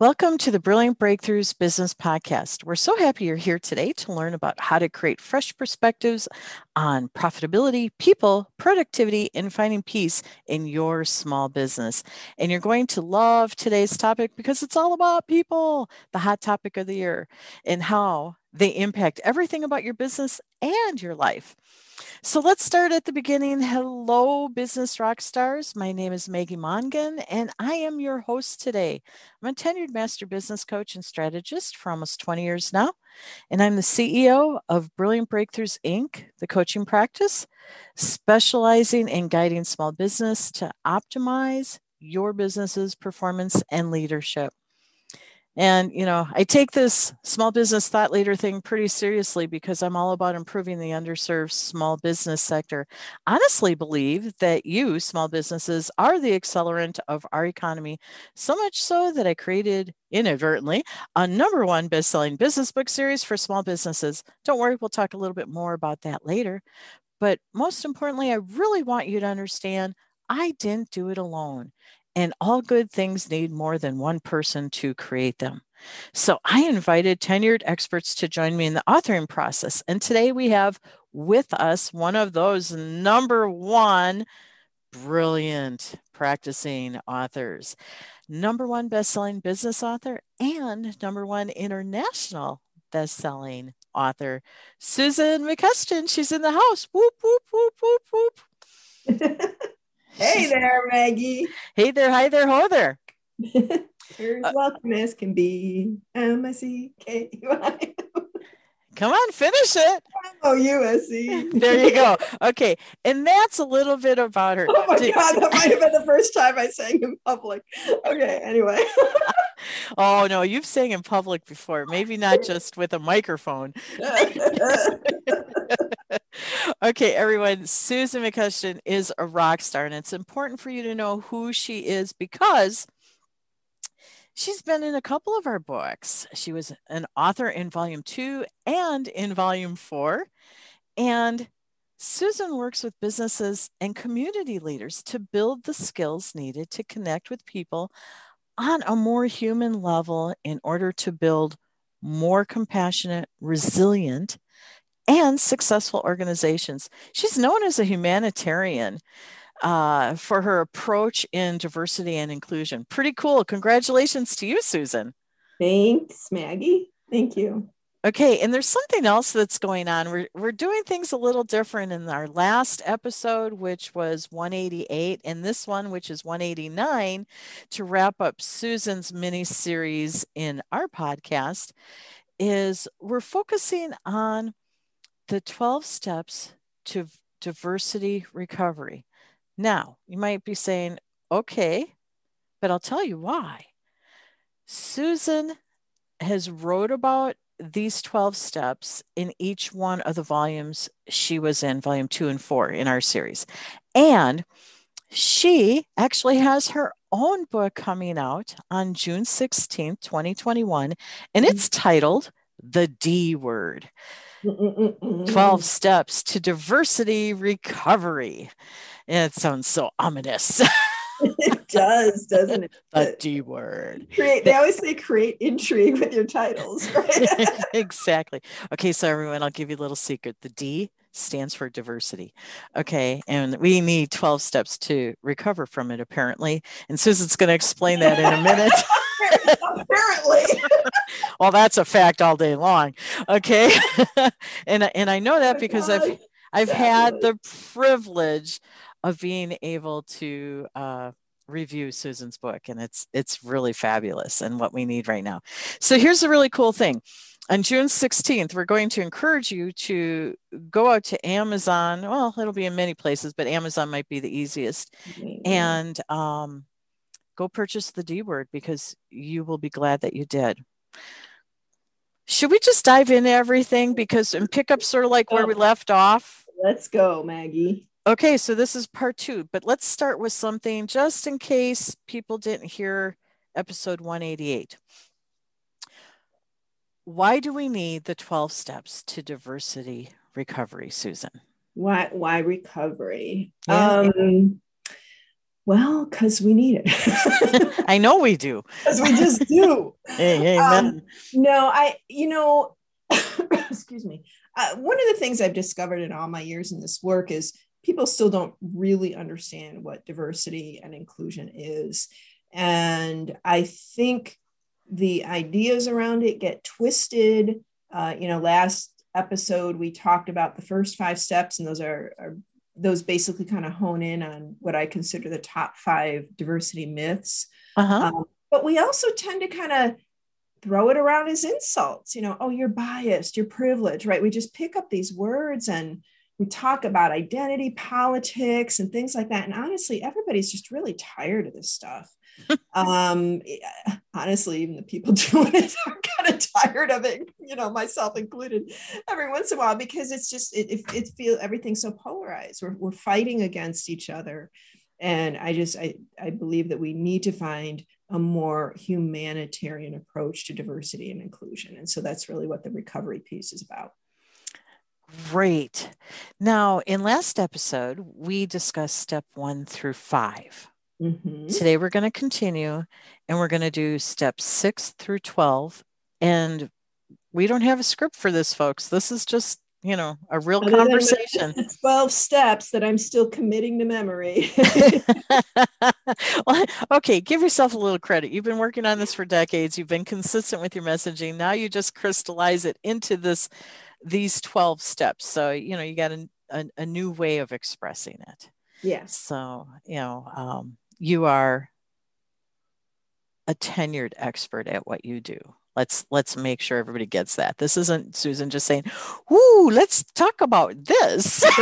Welcome to the Brilliant Breakthroughs Business Podcast. We're so happy you're here today to learn about how to create fresh perspectives on profitability, people, productivity, and finding peace in your small business. And you're going to love today's topic because it's all about people, the hot topic of the year, and how they impact everything about your business and your life. So let's start at the beginning. Hello, business rock stars. My name is Maggie Mongan, and I am your host today. I'm a tenured master business coach and strategist for almost 20 years now, and I'm the CEO of Brilliant Breakthroughs Inc., the coaching practice, specializing in guiding small business to optimize your business's performance and leadership. And, you know, I take this small business thought leader thing pretty seriously because I'm all about improving the underserved small business sector. Honestly, believe that you, small businesses, are the accelerant of our economy, so much so that I created inadvertently a number one best selling business book series for small businesses. Don't worry, we'll talk a little bit more about that later. But most importantly, I really want you to understand I didn't do it alone. And all good things need more than one person to create them. So I invited tenured experts to join me in the authoring process. And today we have with us one of those number one brilliant practicing authors, number one best-selling business author, and number one international best-selling author, Susan McCusker. She's in the house. Whoop, whoop, whoop, whoop, whoop. Hey there, Maggie. Hey there, hi there, ho there. You're uh, welcome as can be. M I C K U I. Come on, finish it. Oh, USC. there you go. Okay. And that's a little bit about her. Oh my God. That might have been the first time I sang in public. Okay. Anyway. oh, no. You've sang in public before. Maybe not just with a microphone. Okay, everyone. Susan McCusker is a rock star, and it's important for you to know who she is because she's been in a couple of our books. She was an author in volume two and in volume four. And Susan works with businesses and community leaders to build the skills needed to connect with people on a more human level in order to build more compassionate, resilient, and successful organizations. She's known as a humanitarian uh, for her approach in diversity and inclusion. Pretty cool. Congratulations to you, Susan. Thanks, Maggie. Thank you. Okay, and there's something else that's going on. We're, we're doing things a little different in our last episode, which was 188, and this one, which is 189, to wrap up Susan's mini series in our podcast, is we're focusing on the 12 steps to diversity recovery. Now, you might be saying, okay, but I'll tell you why. Susan has wrote about these 12 steps in each one of the volumes she was in, volume two and four in our series. And she actually has her own book coming out on June 16th, 2021, and it's mm-hmm. titled The D Word. 12 steps to diversity recovery. It sounds so ominous. it does, doesn't it? The D word. Create, they always say create intrigue with your titles, right? exactly. Okay, so everyone, I'll give you a little secret. The D stands for diversity. Okay, and we need 12 steps to recover from it, apparently. And Susan's going to explain that in a minute. apparently. well, that's a fact all day long. Okay. and and I know that oh because I've I've had the privilege of being able to uh, review Susan's book, and it's it's really fabulous and what we need right now. So here's a really cool thing. On June 16th, we're going to encourage you to go out to Amazon. Well, it'll be in many places, but Amazon might be the easiest. And um, go purchase the D word because you will be glad that you did. Should we just dive into everything because and pick up sort of like where we left off? Let's go, Maggie. Okay, so this is part two, but let's start with something just in case people didn't hear episode 188. Why do we need the 12 steps to diversity recovery, Susan? Why why recovery? Yeah. Um Well, because we need it. I know we do. Because we just do. hey, amen. Um, no, I, you know, excuse me. Uh, one of the things I've discovered in all my years in this work is people still don't really understand what diversity and inclusion is. And I think the ideas around it get twisted. Uh, you know, last episode we talked about the first five steps, and those are, are those basically kind of hone in on what I consider the top five diversity myths. Uh-huh. Um, but we also tend to kind of throw it around as insults, you know, oh, you're biased, you're privileged, right? We just pick up these words and we talk about identity politics and things like that. And honestly, everybody's just really tired of this stuff. um, honestly, even the people doing it are kind of tired of it, you know, myself included, every once in a while, because it's just, it, it, it feels everything's so polarized. We're, we're fighting against each other. And I just, I, I believe that we need to find a more humanitarian approach to diversity and inclusion. And so that's really what the recovery piece is about. Great. Now, in last episode, we discussed step one through 5 mm-hmm. Today, we're going to continue and we're going to do step six through 12. And we don't have a script for this, folks. This is just you know a real Other conversation 12 steps that i'm still committing to memory well, okay give yourself a little credit you've been working on this for decades you've been consistent with your messaging now you just crystallize it into this these 12 steps. So you know you got a, a, a new way of expressing it. Yeah so you know um, you are a tenured expert at what you do. Let's let's make sure everybody gets that. This isn't susan just saying "Ooh, let's talk about this.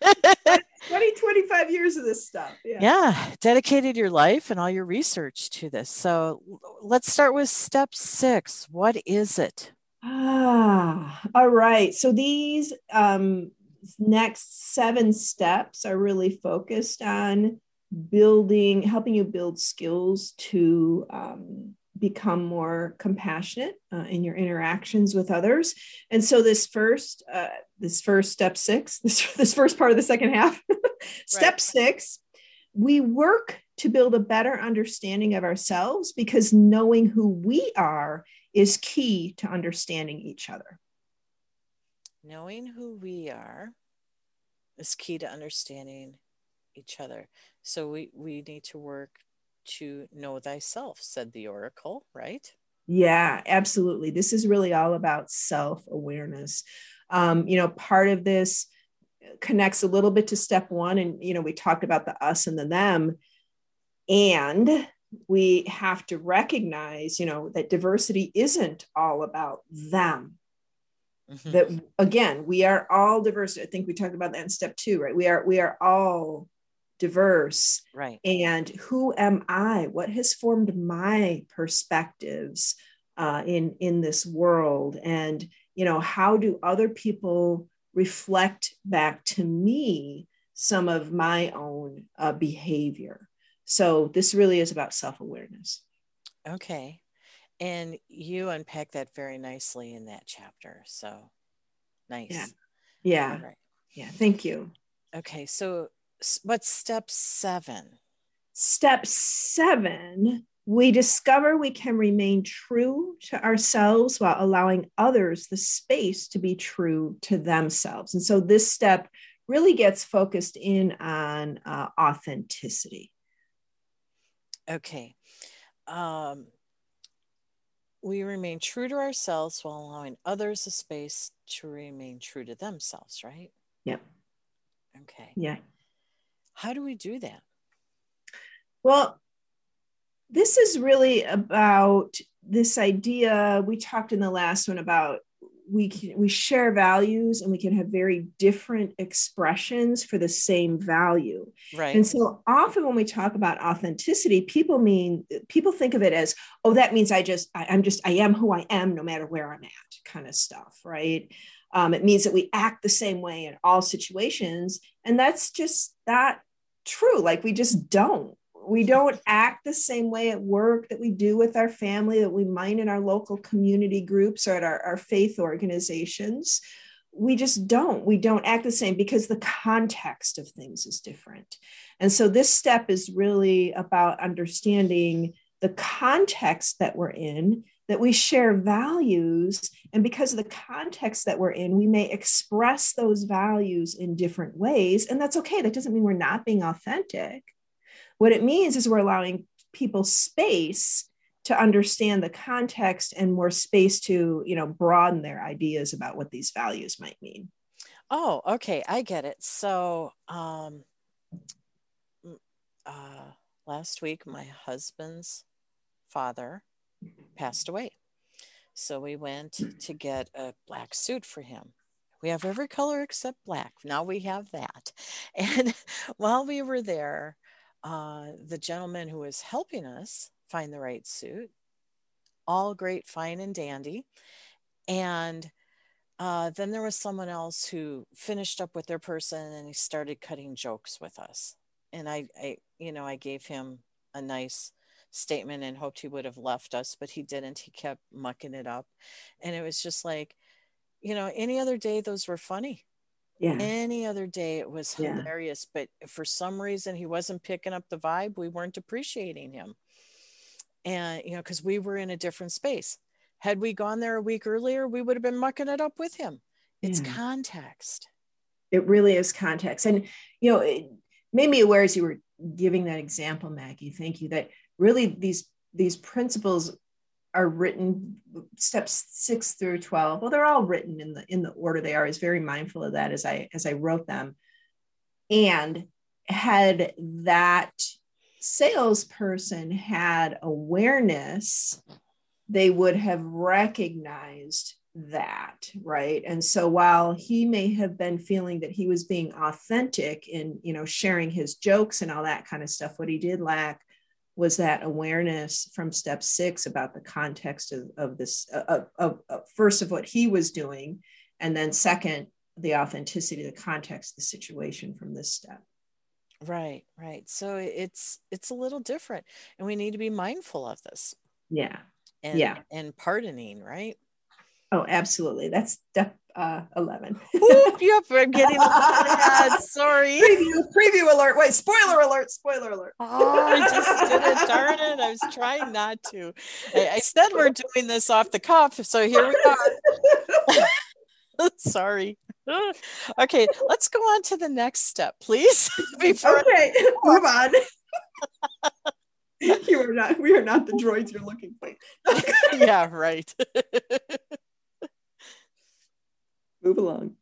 20 25 years of this stuff. Yeah. yeah dedicated your life and all your research to this. So let's start with step six. What is it ah all right so these um next seven steps are really focused on building helping you build skills to um, become more compassionate uh, in your interactions with others and so this first uh, this first step six this, this first part of the second half step right. six we work to build a better understanding of ourselves because knowing who we are is key to understanding each other knowing who we are is key to understanding each other so we we need to work to know thyself, said the oracle, right? Yeah, absolutely. This is really all about self awareness. Um, you know, part of this connects a little bit to step one. And, you know, we talked about the us and the them. And we have to recognize, you know, that diversity isn't all about them. Mm-hmm. That again, we are all diverse. I think we talked about that in step two, right? We are we are all diverse right and who am i what has formed my perspectives uh, in in this world and you know how do other people reflect back to me some of my own uh, behavior so this really is about self-awareness. Okay. And you unpack that very nicely in that chapter. So nice. Yeah. Yeah right. yeah. Thank you. Okay. So what's step seven? Step seven, we discover we can remain true to ourselves while allowing others the space to be true to themselves. And so this step really gets focused in on uh, authenticity. Okay. Um, we remain true to ourselves while allowing others the space to remain true to themselves, right? Yep. Okay. Yeah. How do we do that? Well, this is really about this idea we talked in the last one about we can we share values and we can have very different expressions for the same value right and so often when we talk about authenticity people mean people think of it as oh that means i just I, i'm just i am who i am no matter where i'm at kind of stuff right um, it means that we act the same way in all situations and that's just that true. Like we just don't. We don't act the same way at work that we do with our family, that we might in our local community groups or at our, our faith organizations. we just don't. We don't act the same because the context of things is different. And so this step is really about understanding the context that we're in that we share values and because of the context that we're in we may express those values in different ways and that's okay. That doesn't mean we're not being authentic what it means is we're allowing people space to understand the context and more space to you know broaden their ideas about what these values might mean. Oh okay. I get it. So um uh last week my husband's father passed away. So we went to get a black suit for him. We have every color except black. Now we have that. And while we were there uh, the gentleman who was helping us find the right suit. All great, fine, and dandy. And uh, then there was someone else who finished up with their person and he started cutting jokes with us. And I, I, you know, I gave him a nice statement and hoped he would have left us, but he didn't. He kept mucking it up. And it was just like, you know, any other day, those were funny. Yeah. Any other day, it was yeah. hilarious. But for some reason, he wasn't picking up the vibe. We weren't appreciating him and you know because we were in a different space had we gone there a week earlier we would have been mucking it up with him it's yeah. context it really is context and you know it made me aware as you were giving that example maggie thank you that really these these principles are written steps 6 through 12 well they're all written in the in the order they are. I was very mindful of that as i as i wrote them. And had that salesperson had awareness, they would have recognized that right? And so while he may have been feeling that he was being authentic in you know sharing his jokes and all that kind of stuff what he did lack was that awareness from step six about the context of, of this of, of, of first of what he was doing and then second the authenticity the context the situation from this step Right, right. So it's it's a little different and we need to be mindful of this. Yeah. And yeah. and pardoning, right? Oh, absolutely. That's step uh, 11. Oop, yep, I'm getting ahead. Sorry. Preview, preview alert. Wait, spoiler alert, spoiler alert. Oh, I just did it. Darn it. I was trying not to. I, I said we're doing this off the cuff. So here we are. Sorry. okay, let's go on to the next step, please. Before okay, move on. you are not. We are not the droids you're looking for. yeah, right. Move along.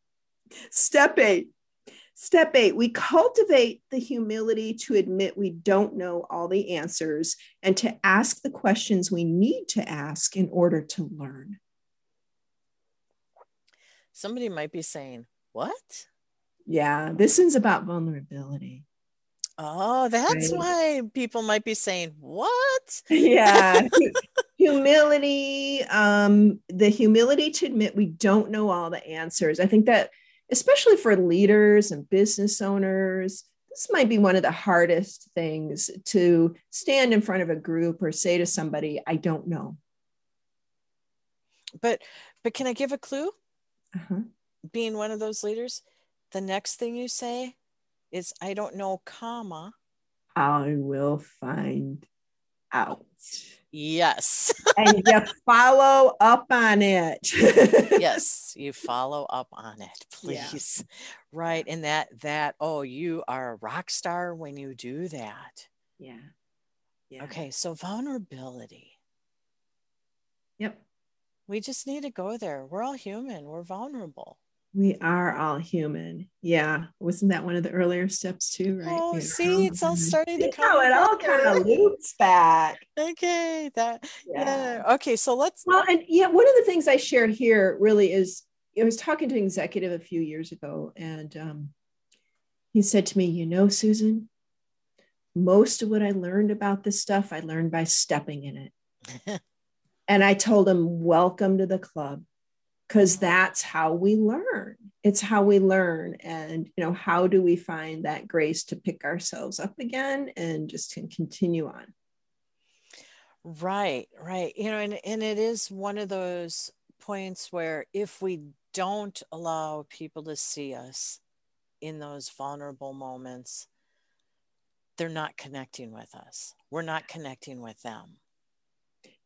Step eight. Step eight, we cultivate the humility to admit we don't know all the answers and to ask the questions we need to ask in order to learn somebody might be saying, What? Yeah, this is about vulnerability. Oh, that's right? why people might be saying, What? Yeah. Humility, um, the humility to admit we don't know all the answers. I think that, especially for leaders and business owners, this might be one of the hardest things to stand in front of a group or say to somebody, I don't know. But but can I give a clue? uh-huh. being one of those leaders, the next thing you say is, I don't know, comma. I will find out. Yes. and you follow up on it. yes, you follow up on it, please. Yeah. Right. And that, that, oh, you are a rock star when you do that. Yeah. Yeah. Okay. So vulnerability. Yep. We just need to go there. We're all human, we're vulnerable. We are all human. Yeah. Wasn't that one of the earlier steps too? Right. Oh, see, it's all starting to come. How it all kind of loops back. Okay. That yeah. yeah. Okay. So let's well, and yeah, one of the things I shared here really is I was talking to an executive a few years ago, and um, he said to me, You know, Susan, most of what I learned about this stuff, I learned by stepping in it. And I told him, Welcome to the club, because that's how we learn. It's how we learn. And, you know, how do we find that grace to pick ourselves up again and just to continue on? Right, right. You know, and, and it is one of those points where if we don't allow people to see us in those vulnerable moments, they're not connecting with us. We're not connecting with them.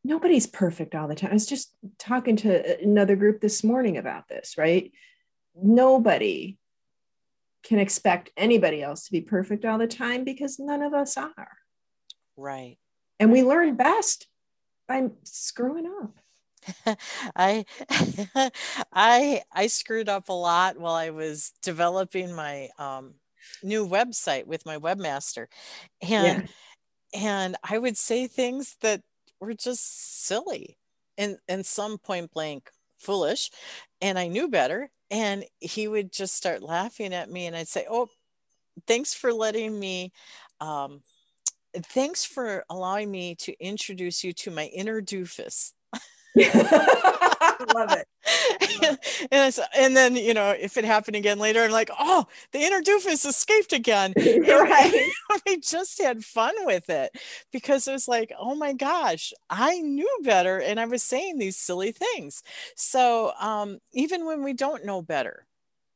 Nobody's perfect all the time. I was just talking to another group this morning about this, right? Nobody can expect anybody else to be perfect all the time because none of us are. Right. And we learn best by screwing up. I I I screwed up a lot while I was developing my um, new website with my webmaster, and yeah. and I would say things that were just silly and and some point blank foolish, and I knew better. And he would just start laughing at me, and I'd say, "Oh, thanks for letting me." Um, thanks for allowing me to introduce you to my inner doofus. Love it. and, and then you know if it happened again later i'm like oh the inner doofus escaped again. Right. We just had fun with it because it was like oh my gosh i knew better and i was saying these silly things. So um, even when we don't know better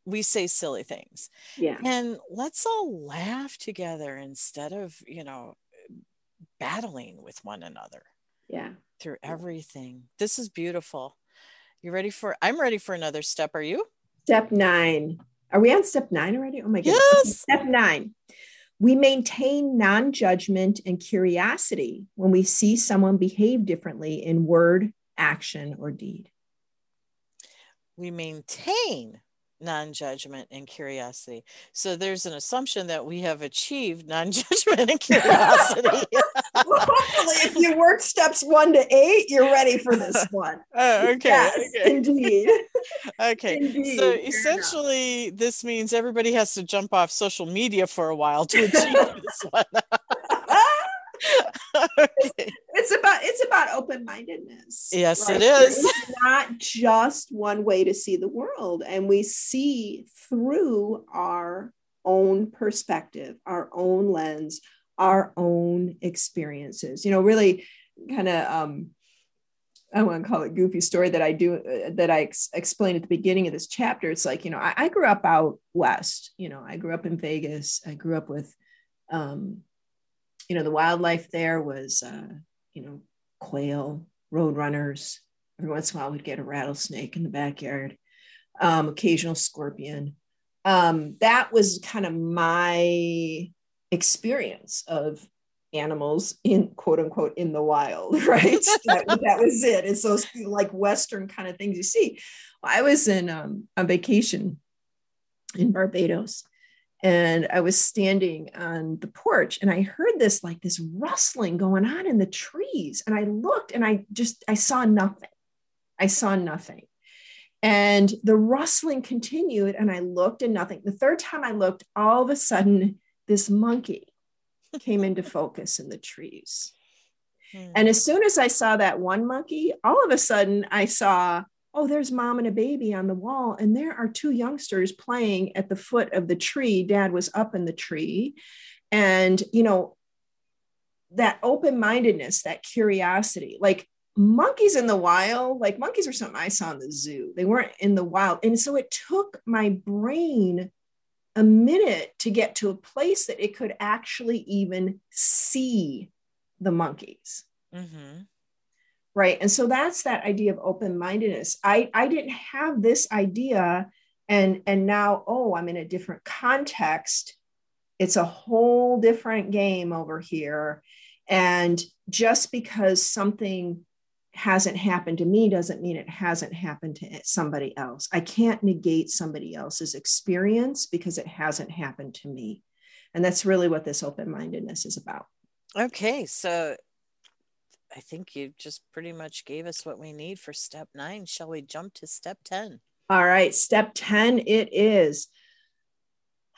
we say silly things. Yeah. And let's all laugh together instead of you know battling with one another yeah through everything. This is beautiful. You ready for? I'm ready for another step. Are you? Step nine. Are we on step nine already? Oh my goodness. Yes. Step nine. We maintain non judgment and curiosity when we see someone behave differently in word, action, or deed. We maintain non-judgment and curiosity. So there's an assumption that we have achieved non-judgment and curiosity. Well, hopefully if you work steps one to eight you're ready for this one. Oh, okay, yes, okay. indeed. Okay indeed. so essentially this means everybody has to jump off social media for a while to achieve this one okay. It's about it's about open-mindedness. Yes, right? it is. It's not just one way to see the world. And we see through our own perspective, our own lens, our own experiences. You know, really kind of um I want to call it goofy story that I do uh, that I ex- explained at the beginning of this chapter. It's like, you know, I, I, grew up out west. You know, I grew up in Vegas. I grew up with um, you know, the wildlife there was, uh, you know, quail, road runners. Every once in a while, we'd get a rattlesnake in the backyard, um, occasional scorpion. Um, that was kind of my experience of animals in quote unquote in the wild, right? that, that, was it. It's those like Western kind of things you see. I was in um, on vacation in Barbados and I was standing on the porch and I heard this like this rustling going on in the trees. And I looked and I just, I saw nothing. I saw nothing. And the rustling continued and I looked and nothing. The third time I looked, all of a sudden, this monkey came into focus in the trees. Hmm. And as soon as I saw that one monkey, all of a sudden I saw oh, there's mom and a baby on the wall. And there are two youngsters playing at the foot of the tree. Dad was up in the tree. And, you know, that open mindedness, that curiosity, like monkeys in the wild, like monkeys were something I saw in the zoo. They weren't in the wild. And so it took my brain a minute to get to a place that it could actually even see the monkeys. Mm-hmm right and so that's that idea of open-mindedness. I i didn't have this idea and and now oh i'm in a different context. It's a whole different game over here and just because something hasn't happened to me doesn't mean it hasn't happened to somebody else. I can't negate somebody else's experience because it hasn't happened to me and that's really what this open-mindedness is about. Okay so I think you just pretty much gave us what we need for step nine. Shall we jump to step 10? All right, step 10 it is.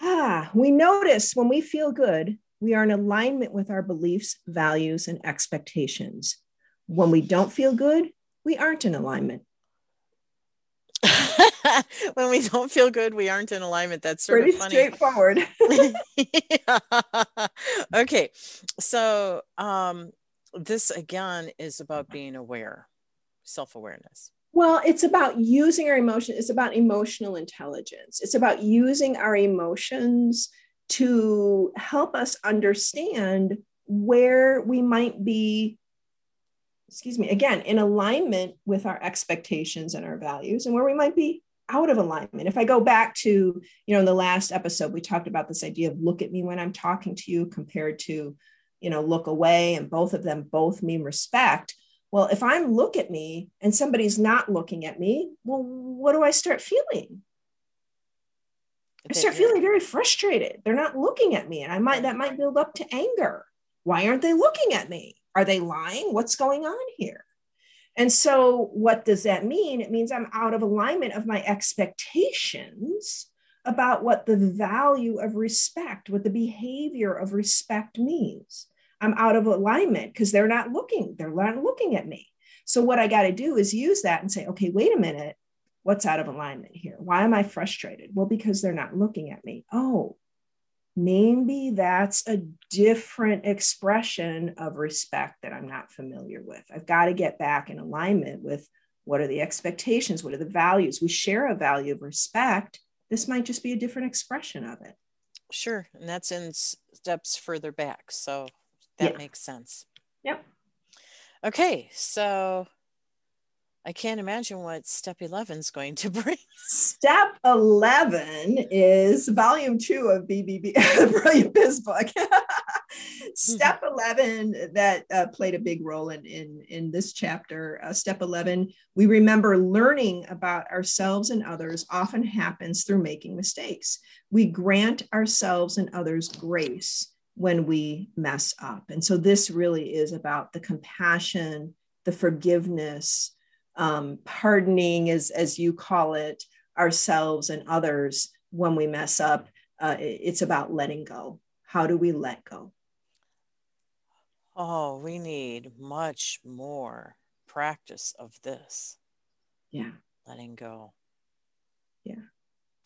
Ah, we notice when we feel good, we are in alignment with our beliefs, values, and expectations. When we don't feel good, we aren't in alignment. when we don't feel good, we aren't in alignment. That's sort pretty of funny. straightforward. yeah. Okay, so um, this again is about mm-hmm. being aware, self awareness. Well, it's about using our emotion. It's about emotional intelligence. It's about using our emotions to help us understand where we might be, excuse me, again, in alignment with our expectations and our values, and where we might be out of alignment. If I go back to, you know, in the last episode, we talked about this idea of look at me when I'm talking to you compared to, you know, look away, and both of them both mean respect well, if I'm look at me and somebody's not looking at me, well, what do I start feeling? I start feeling very frustrated. They're not looking at me. And I might that might build up to anger. Why aren't they looking at me? Are they lying? What's going on here? And so, what does that mean? It means I'm out of alignment of my expectations about what the value of respect, what the behavior of respect means. I'm out of alignment because they're not looking, they're not looking at me. So what I got to do is use that and say, okay, wait a minute. What's out of alignment here? Why am I frustrated? Well, because they're not looking at me. Oh, maybe that's a different expression of respect that I'm not familiar with. I've got to get back in alignment with what are the expectations? What are the values? We share a value of respect. This might just be a different expression of it. Sure. And that's in steps further back. So that yeah. makes sense. Yep. Okay, so I can't imagine what step 11 is going to bring. Step 11 is volume two of BBB, Brilliant Biz Book. step 11 that uh, played a big role in, in, in this chapter. Uh, step 11, we remember learning about ourselves and others often happens through making mistakes. We grant ourselves and others grace when we mess up. And so this really is about the compassion, the forgiveness, um, pardoning, as, as you call it, ourselves and others when we mess up. Uh, it's about letting go. How do we let go? Oh, we need much more practice of this. Yeah. Letting go. Yeah.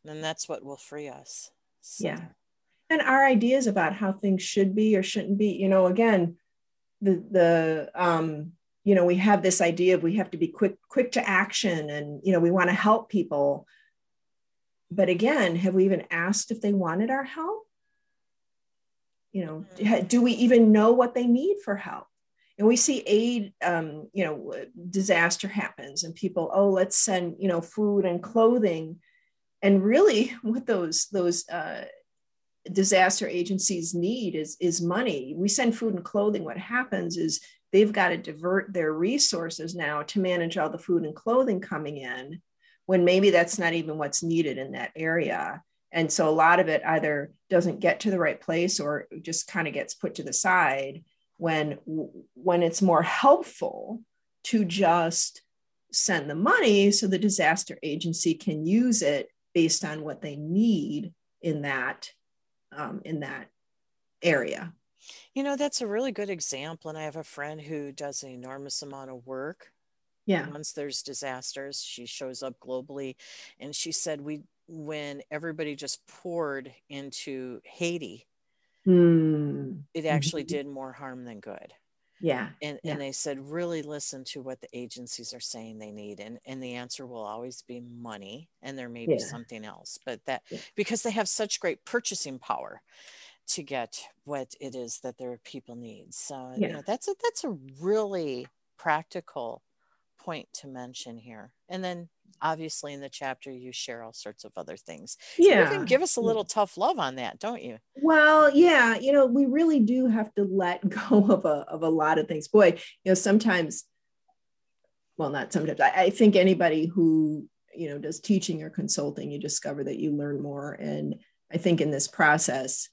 And that's what will free us. So. Yeah and our ideas about how things should be or shouldn't be you know again the the um you know we have this idea of we have to be quick quick to action and you know we want to help people but again have we even asked if they wanted our help you know mm-hmm. do we even know what they need for help and we see aid um, you know disaster happens and people oh let's send you know food and clothing and really what those those uh, disaster agencies need is, is money. We send food and clothing. What happens is they've got to divert their resources now to manage all the food and clothing coming in when maybe that's not even what's needed in that area. And so a lot of it either doesn't get to the right place or just kind of gets put to the side when when it's more helpful to just send the money so the disaster agency can use it based on what they need in that um, in that area. You know, that's a really good example. And I have a friend who does an enormous amount of work. Yeah. Once there's disasters, she shows up globally. And she said, we, when everybody just poured into Haiti, mm. it actually mm-hmm. did more harm than good yeah and yeah. and they said really listen to what the agencies are saying they need and and the answer will always be money and there may be something else but that yeah. because they have such great purchasing power to get what it is that their people need so you know that's a that's a really practical point to mention here and then obviously in the chapter you share all sorts of other things. Yeah you can give us a mm. little tough love on that don't you? Well yeah you know we really do have to let go of a, of a lot of things. Boy you know sometimes well not sometimes I, I think anybody who you know does teaching or consulting you discover that you learn more. And i think in this process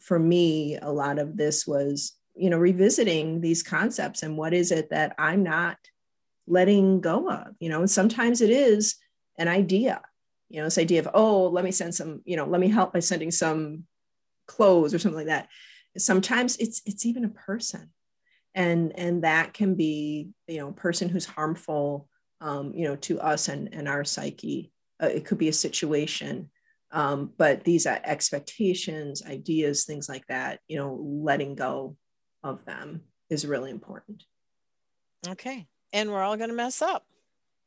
for me a lot of this was you know revisiting these concepts and what is it that i'm not letting go of you know and sometimes it is an idea you know this idea of oh let me send some you know let me help by sending some clothes or something like that. Sometimes it's it's even a person. And and that can be you know a person who's harmful um, you know to us and and our psyche. Uh, it could be a situation um, but these expectations ideas things like that you know letting go of them is really important. Okay and we're all going to mess up.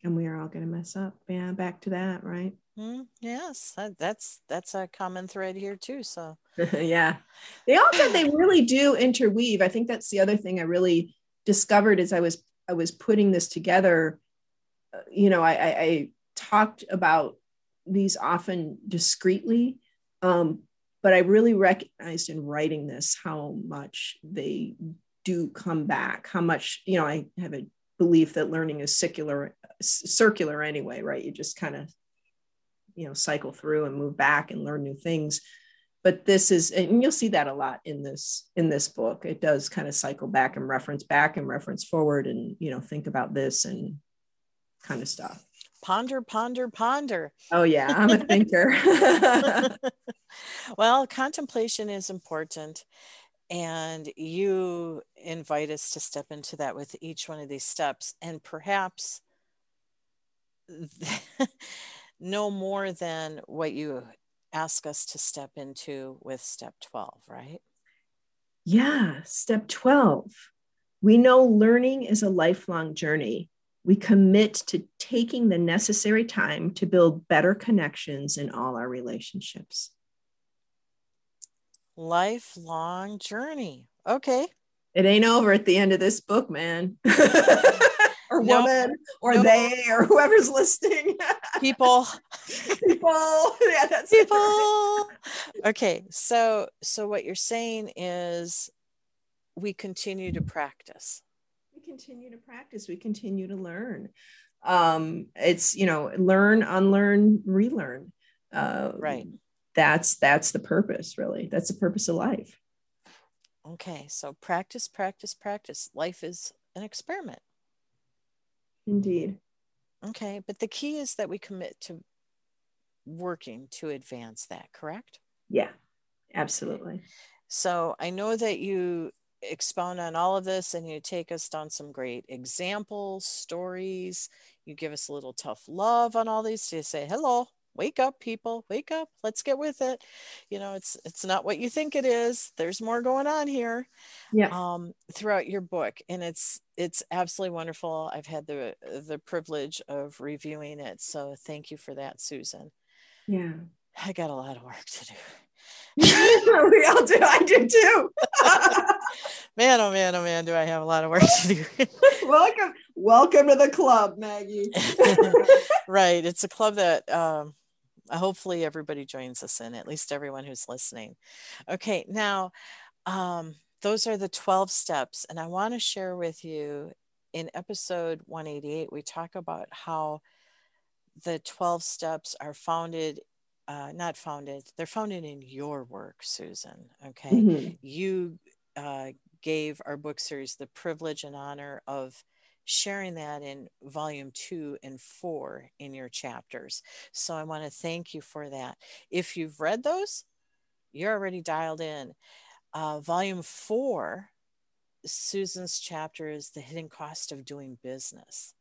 and we are all going to mess up. Yeah, back to that, right? Mm, yes, that, that's that's a common thread here too. So yeah, they also they really do interweave. I think that's the other thing I really discovered as I was I was putting this together. Uh, you know, I, I, I talked about these often discreetly, um, but I really recognized in writing this how much they do come back. How much you know, I have a belief that learning is circular, circular anyway, right? You just kind of you know cycle through and move back and learn new things. But this is and you'll see that a lot in this in this book. It does kind of cycle back and reference back and reference forward and you know think about this and kind of stuff. Ponder ponder ponder. Oh yeah i'm a thinker. Well contemplation is important and you invite us to step into that with each one of these steps and perhaps no more than what you ask us to step into with step 12, right? Yeah, step 12. We know learning is a lifelong journey. We commit to taking the necessary time to build better connections in all our relationships. Lifelong journey. Okay. It ain't over at the end of this book, man. or woman or they or whoever's listening. People. People. Yeah, that's people. okay. So so what you're saying is we continue to practice. We continue to practice. We continue to learn. Um, it's you know, learn, unlearn, relearn. Uh, right. That's that's the purpose, really. That's the purpose of life. Okay, so practice, practice, practice. Life is an experiment. Indeed. Okay, but the key is that we commit to working to advance that, correct? Yeah, absolutely. So I know that you expound on all of this and you take us down some great examples, stories. You give us a little tough love on all these to say, hello, wake up people. Wake up. Let's get with it. You know it's it's not what you think it is. There's more going on here yeah. um throughout your book and it's it's absolutely wonderful. I've had the the privilege of reviewing it so thank you for that susan. Yeah. I got a lot of work to do. We all do. I do too. Man oh man oh man do i have a lot of work to do. Welcome welcome to the club maggie. Right it's a club that um hopefully everybody joins us in at least everyone who's listening okay now um, those are the 12 steps and i want to share with you in episode 188 we talk about how the 12 steps are founded uh, not founded they're founded in your work susan okay mm-hmm. you uh, gave our book series the privilege and honor of sharing that in volume two and four in your chapters. So I want to thank you for that. If you've read those, you're already dialed in. Uh, volume four, Susan's chapter is The Hidden Cost of Doing Business.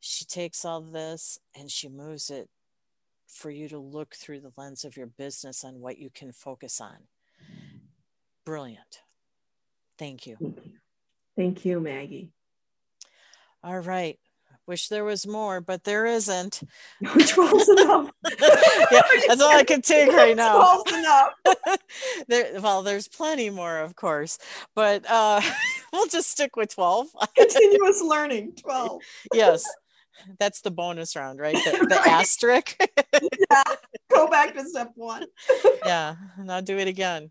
She takes all this and she moves it for you to look through the lens of your business on what you can focus on. Brilliant. Thank you. Thank you, Thank you Maggie. All right. Wish there was more, but there isn't. Which was enough. yeah, that's all I can take right now. enough. there, well, there's plenty more, of course, but uh, we'll just stick with 12. Continuous learning, 12. yes. That's the bonus round, right? The, the right. asterisk. yeah. Go back to step one. yeah. Now do it again.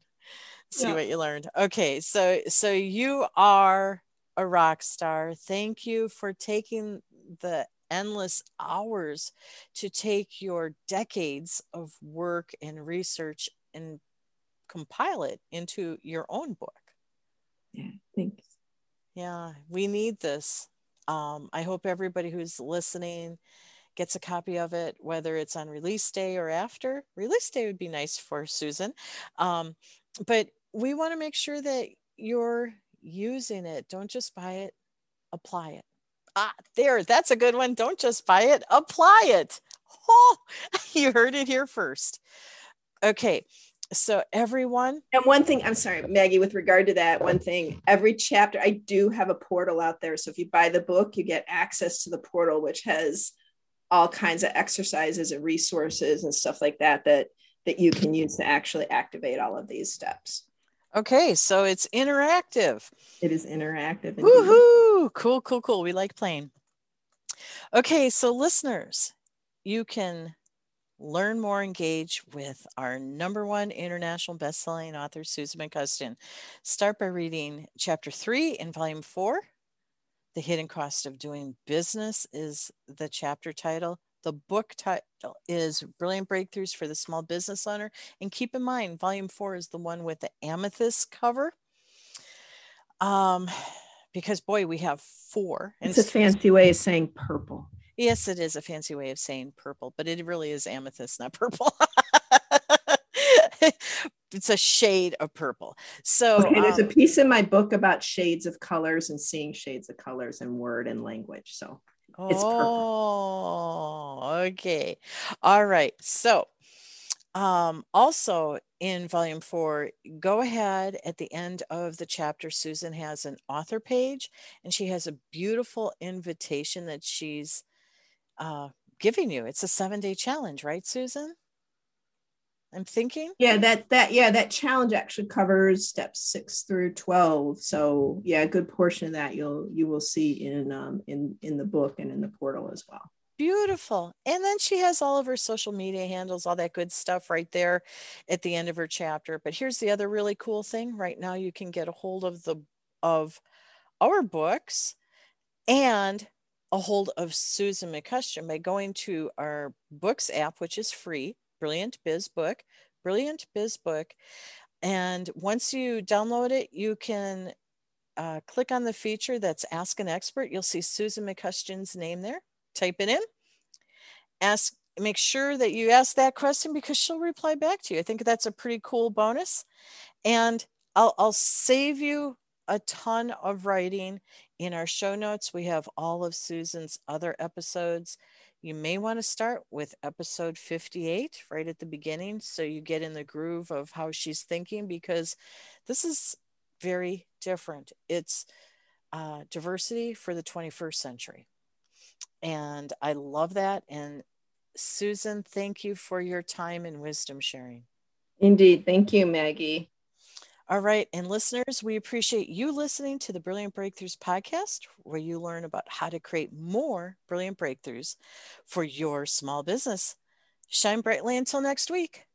See yeah. what you learned. Okay. So, so you are a rock star. Thank you for taking the endless hours to take your decades of work and research and compile it into your own book. Yeah, thanks. Yeah, we need this. Um, I hope everybody who's listening gets a copy of it, whether it's on release day or after. Release day would be nice for Susan. Um, but we want to make sure that you're using it. Don't just buy it, apply it. Ah, there, that's a good one. Don't just buy it, apply it. Oh, you heard it here first. Okay. so everyone and one thing i'm sorry maggie with regard to that one thing every chapter i do have a portal out there so if you buy the book you get access to the portal which has all kinds of exercises and resources and stuff like that that that you can use to actually activate all of these steps okay so it's interactive it is interactive Woohoo! cool cool cool we like playing okay so listeners you can learn more, engage with our number one international best-selling author, Susan McCusker. Start by reading chapter three in volume four. The Hidden Cost of Doing Business is the chapter title. The book title is Brilliant Breakthroughs for the Small Business Owner. And keep in mind, volume four is the one with the amethyst cover. Um, because boy, we have four. It's a fancy way of saying purple. Yes, it is a fancy way of saying purple, but it really is amethyst, not purple. it's a shade of purple. So okay, there's um, a piece in my book about shades of colors and seeing shades of colors in word and language. So it's oh, purple. okay. All right. So um, also in volume four, go ahead at the end of the chapter. Susan has an author page and she has a beautiful invitation that she's uh, giving you. It's a seven day challenge, right, Susan? I'm thinking. Yeah, that that yeah, that challenge actually covers steps six through twelve. So yeah, a good portion of that you'll you will see in um, in in the book and in the portal as well. Beautiful. And then she has all of her social media handles, all that good stuff right there at the end of her chapter. But here's the other really cool thing. Right now you can get a hold of the of our books and a hold of Susan McCusker by going to our books app, which is free, Brilliant Biz Book, Brilliant Biz Book. And once you download it, you can uh, click on the feature that's Ask an Expert. You'll see Susan McCusker's name there. Type it in. Ask, make sure that you ask that question because she'll reply back to you. I think that's a pretty cool bonus. And I'll, I'll save you a ton of writing. In our show notes, we have all of Susan's other episodes. You may want to start with episode 58 right at the beginning so you get in the groove of how she's thinking because this is very different. It's uh, diversity for the 21st century. And I love that. And Susan, thank you for your time and wisdom sharing. Indeed. Thank you, Maggie. All right. And listeners, we appreciate you listening to the Brilliant Breakthroughs podcast, where you learn about how to create more brilliant breakthroughs for your small business. Shine brightly until next week.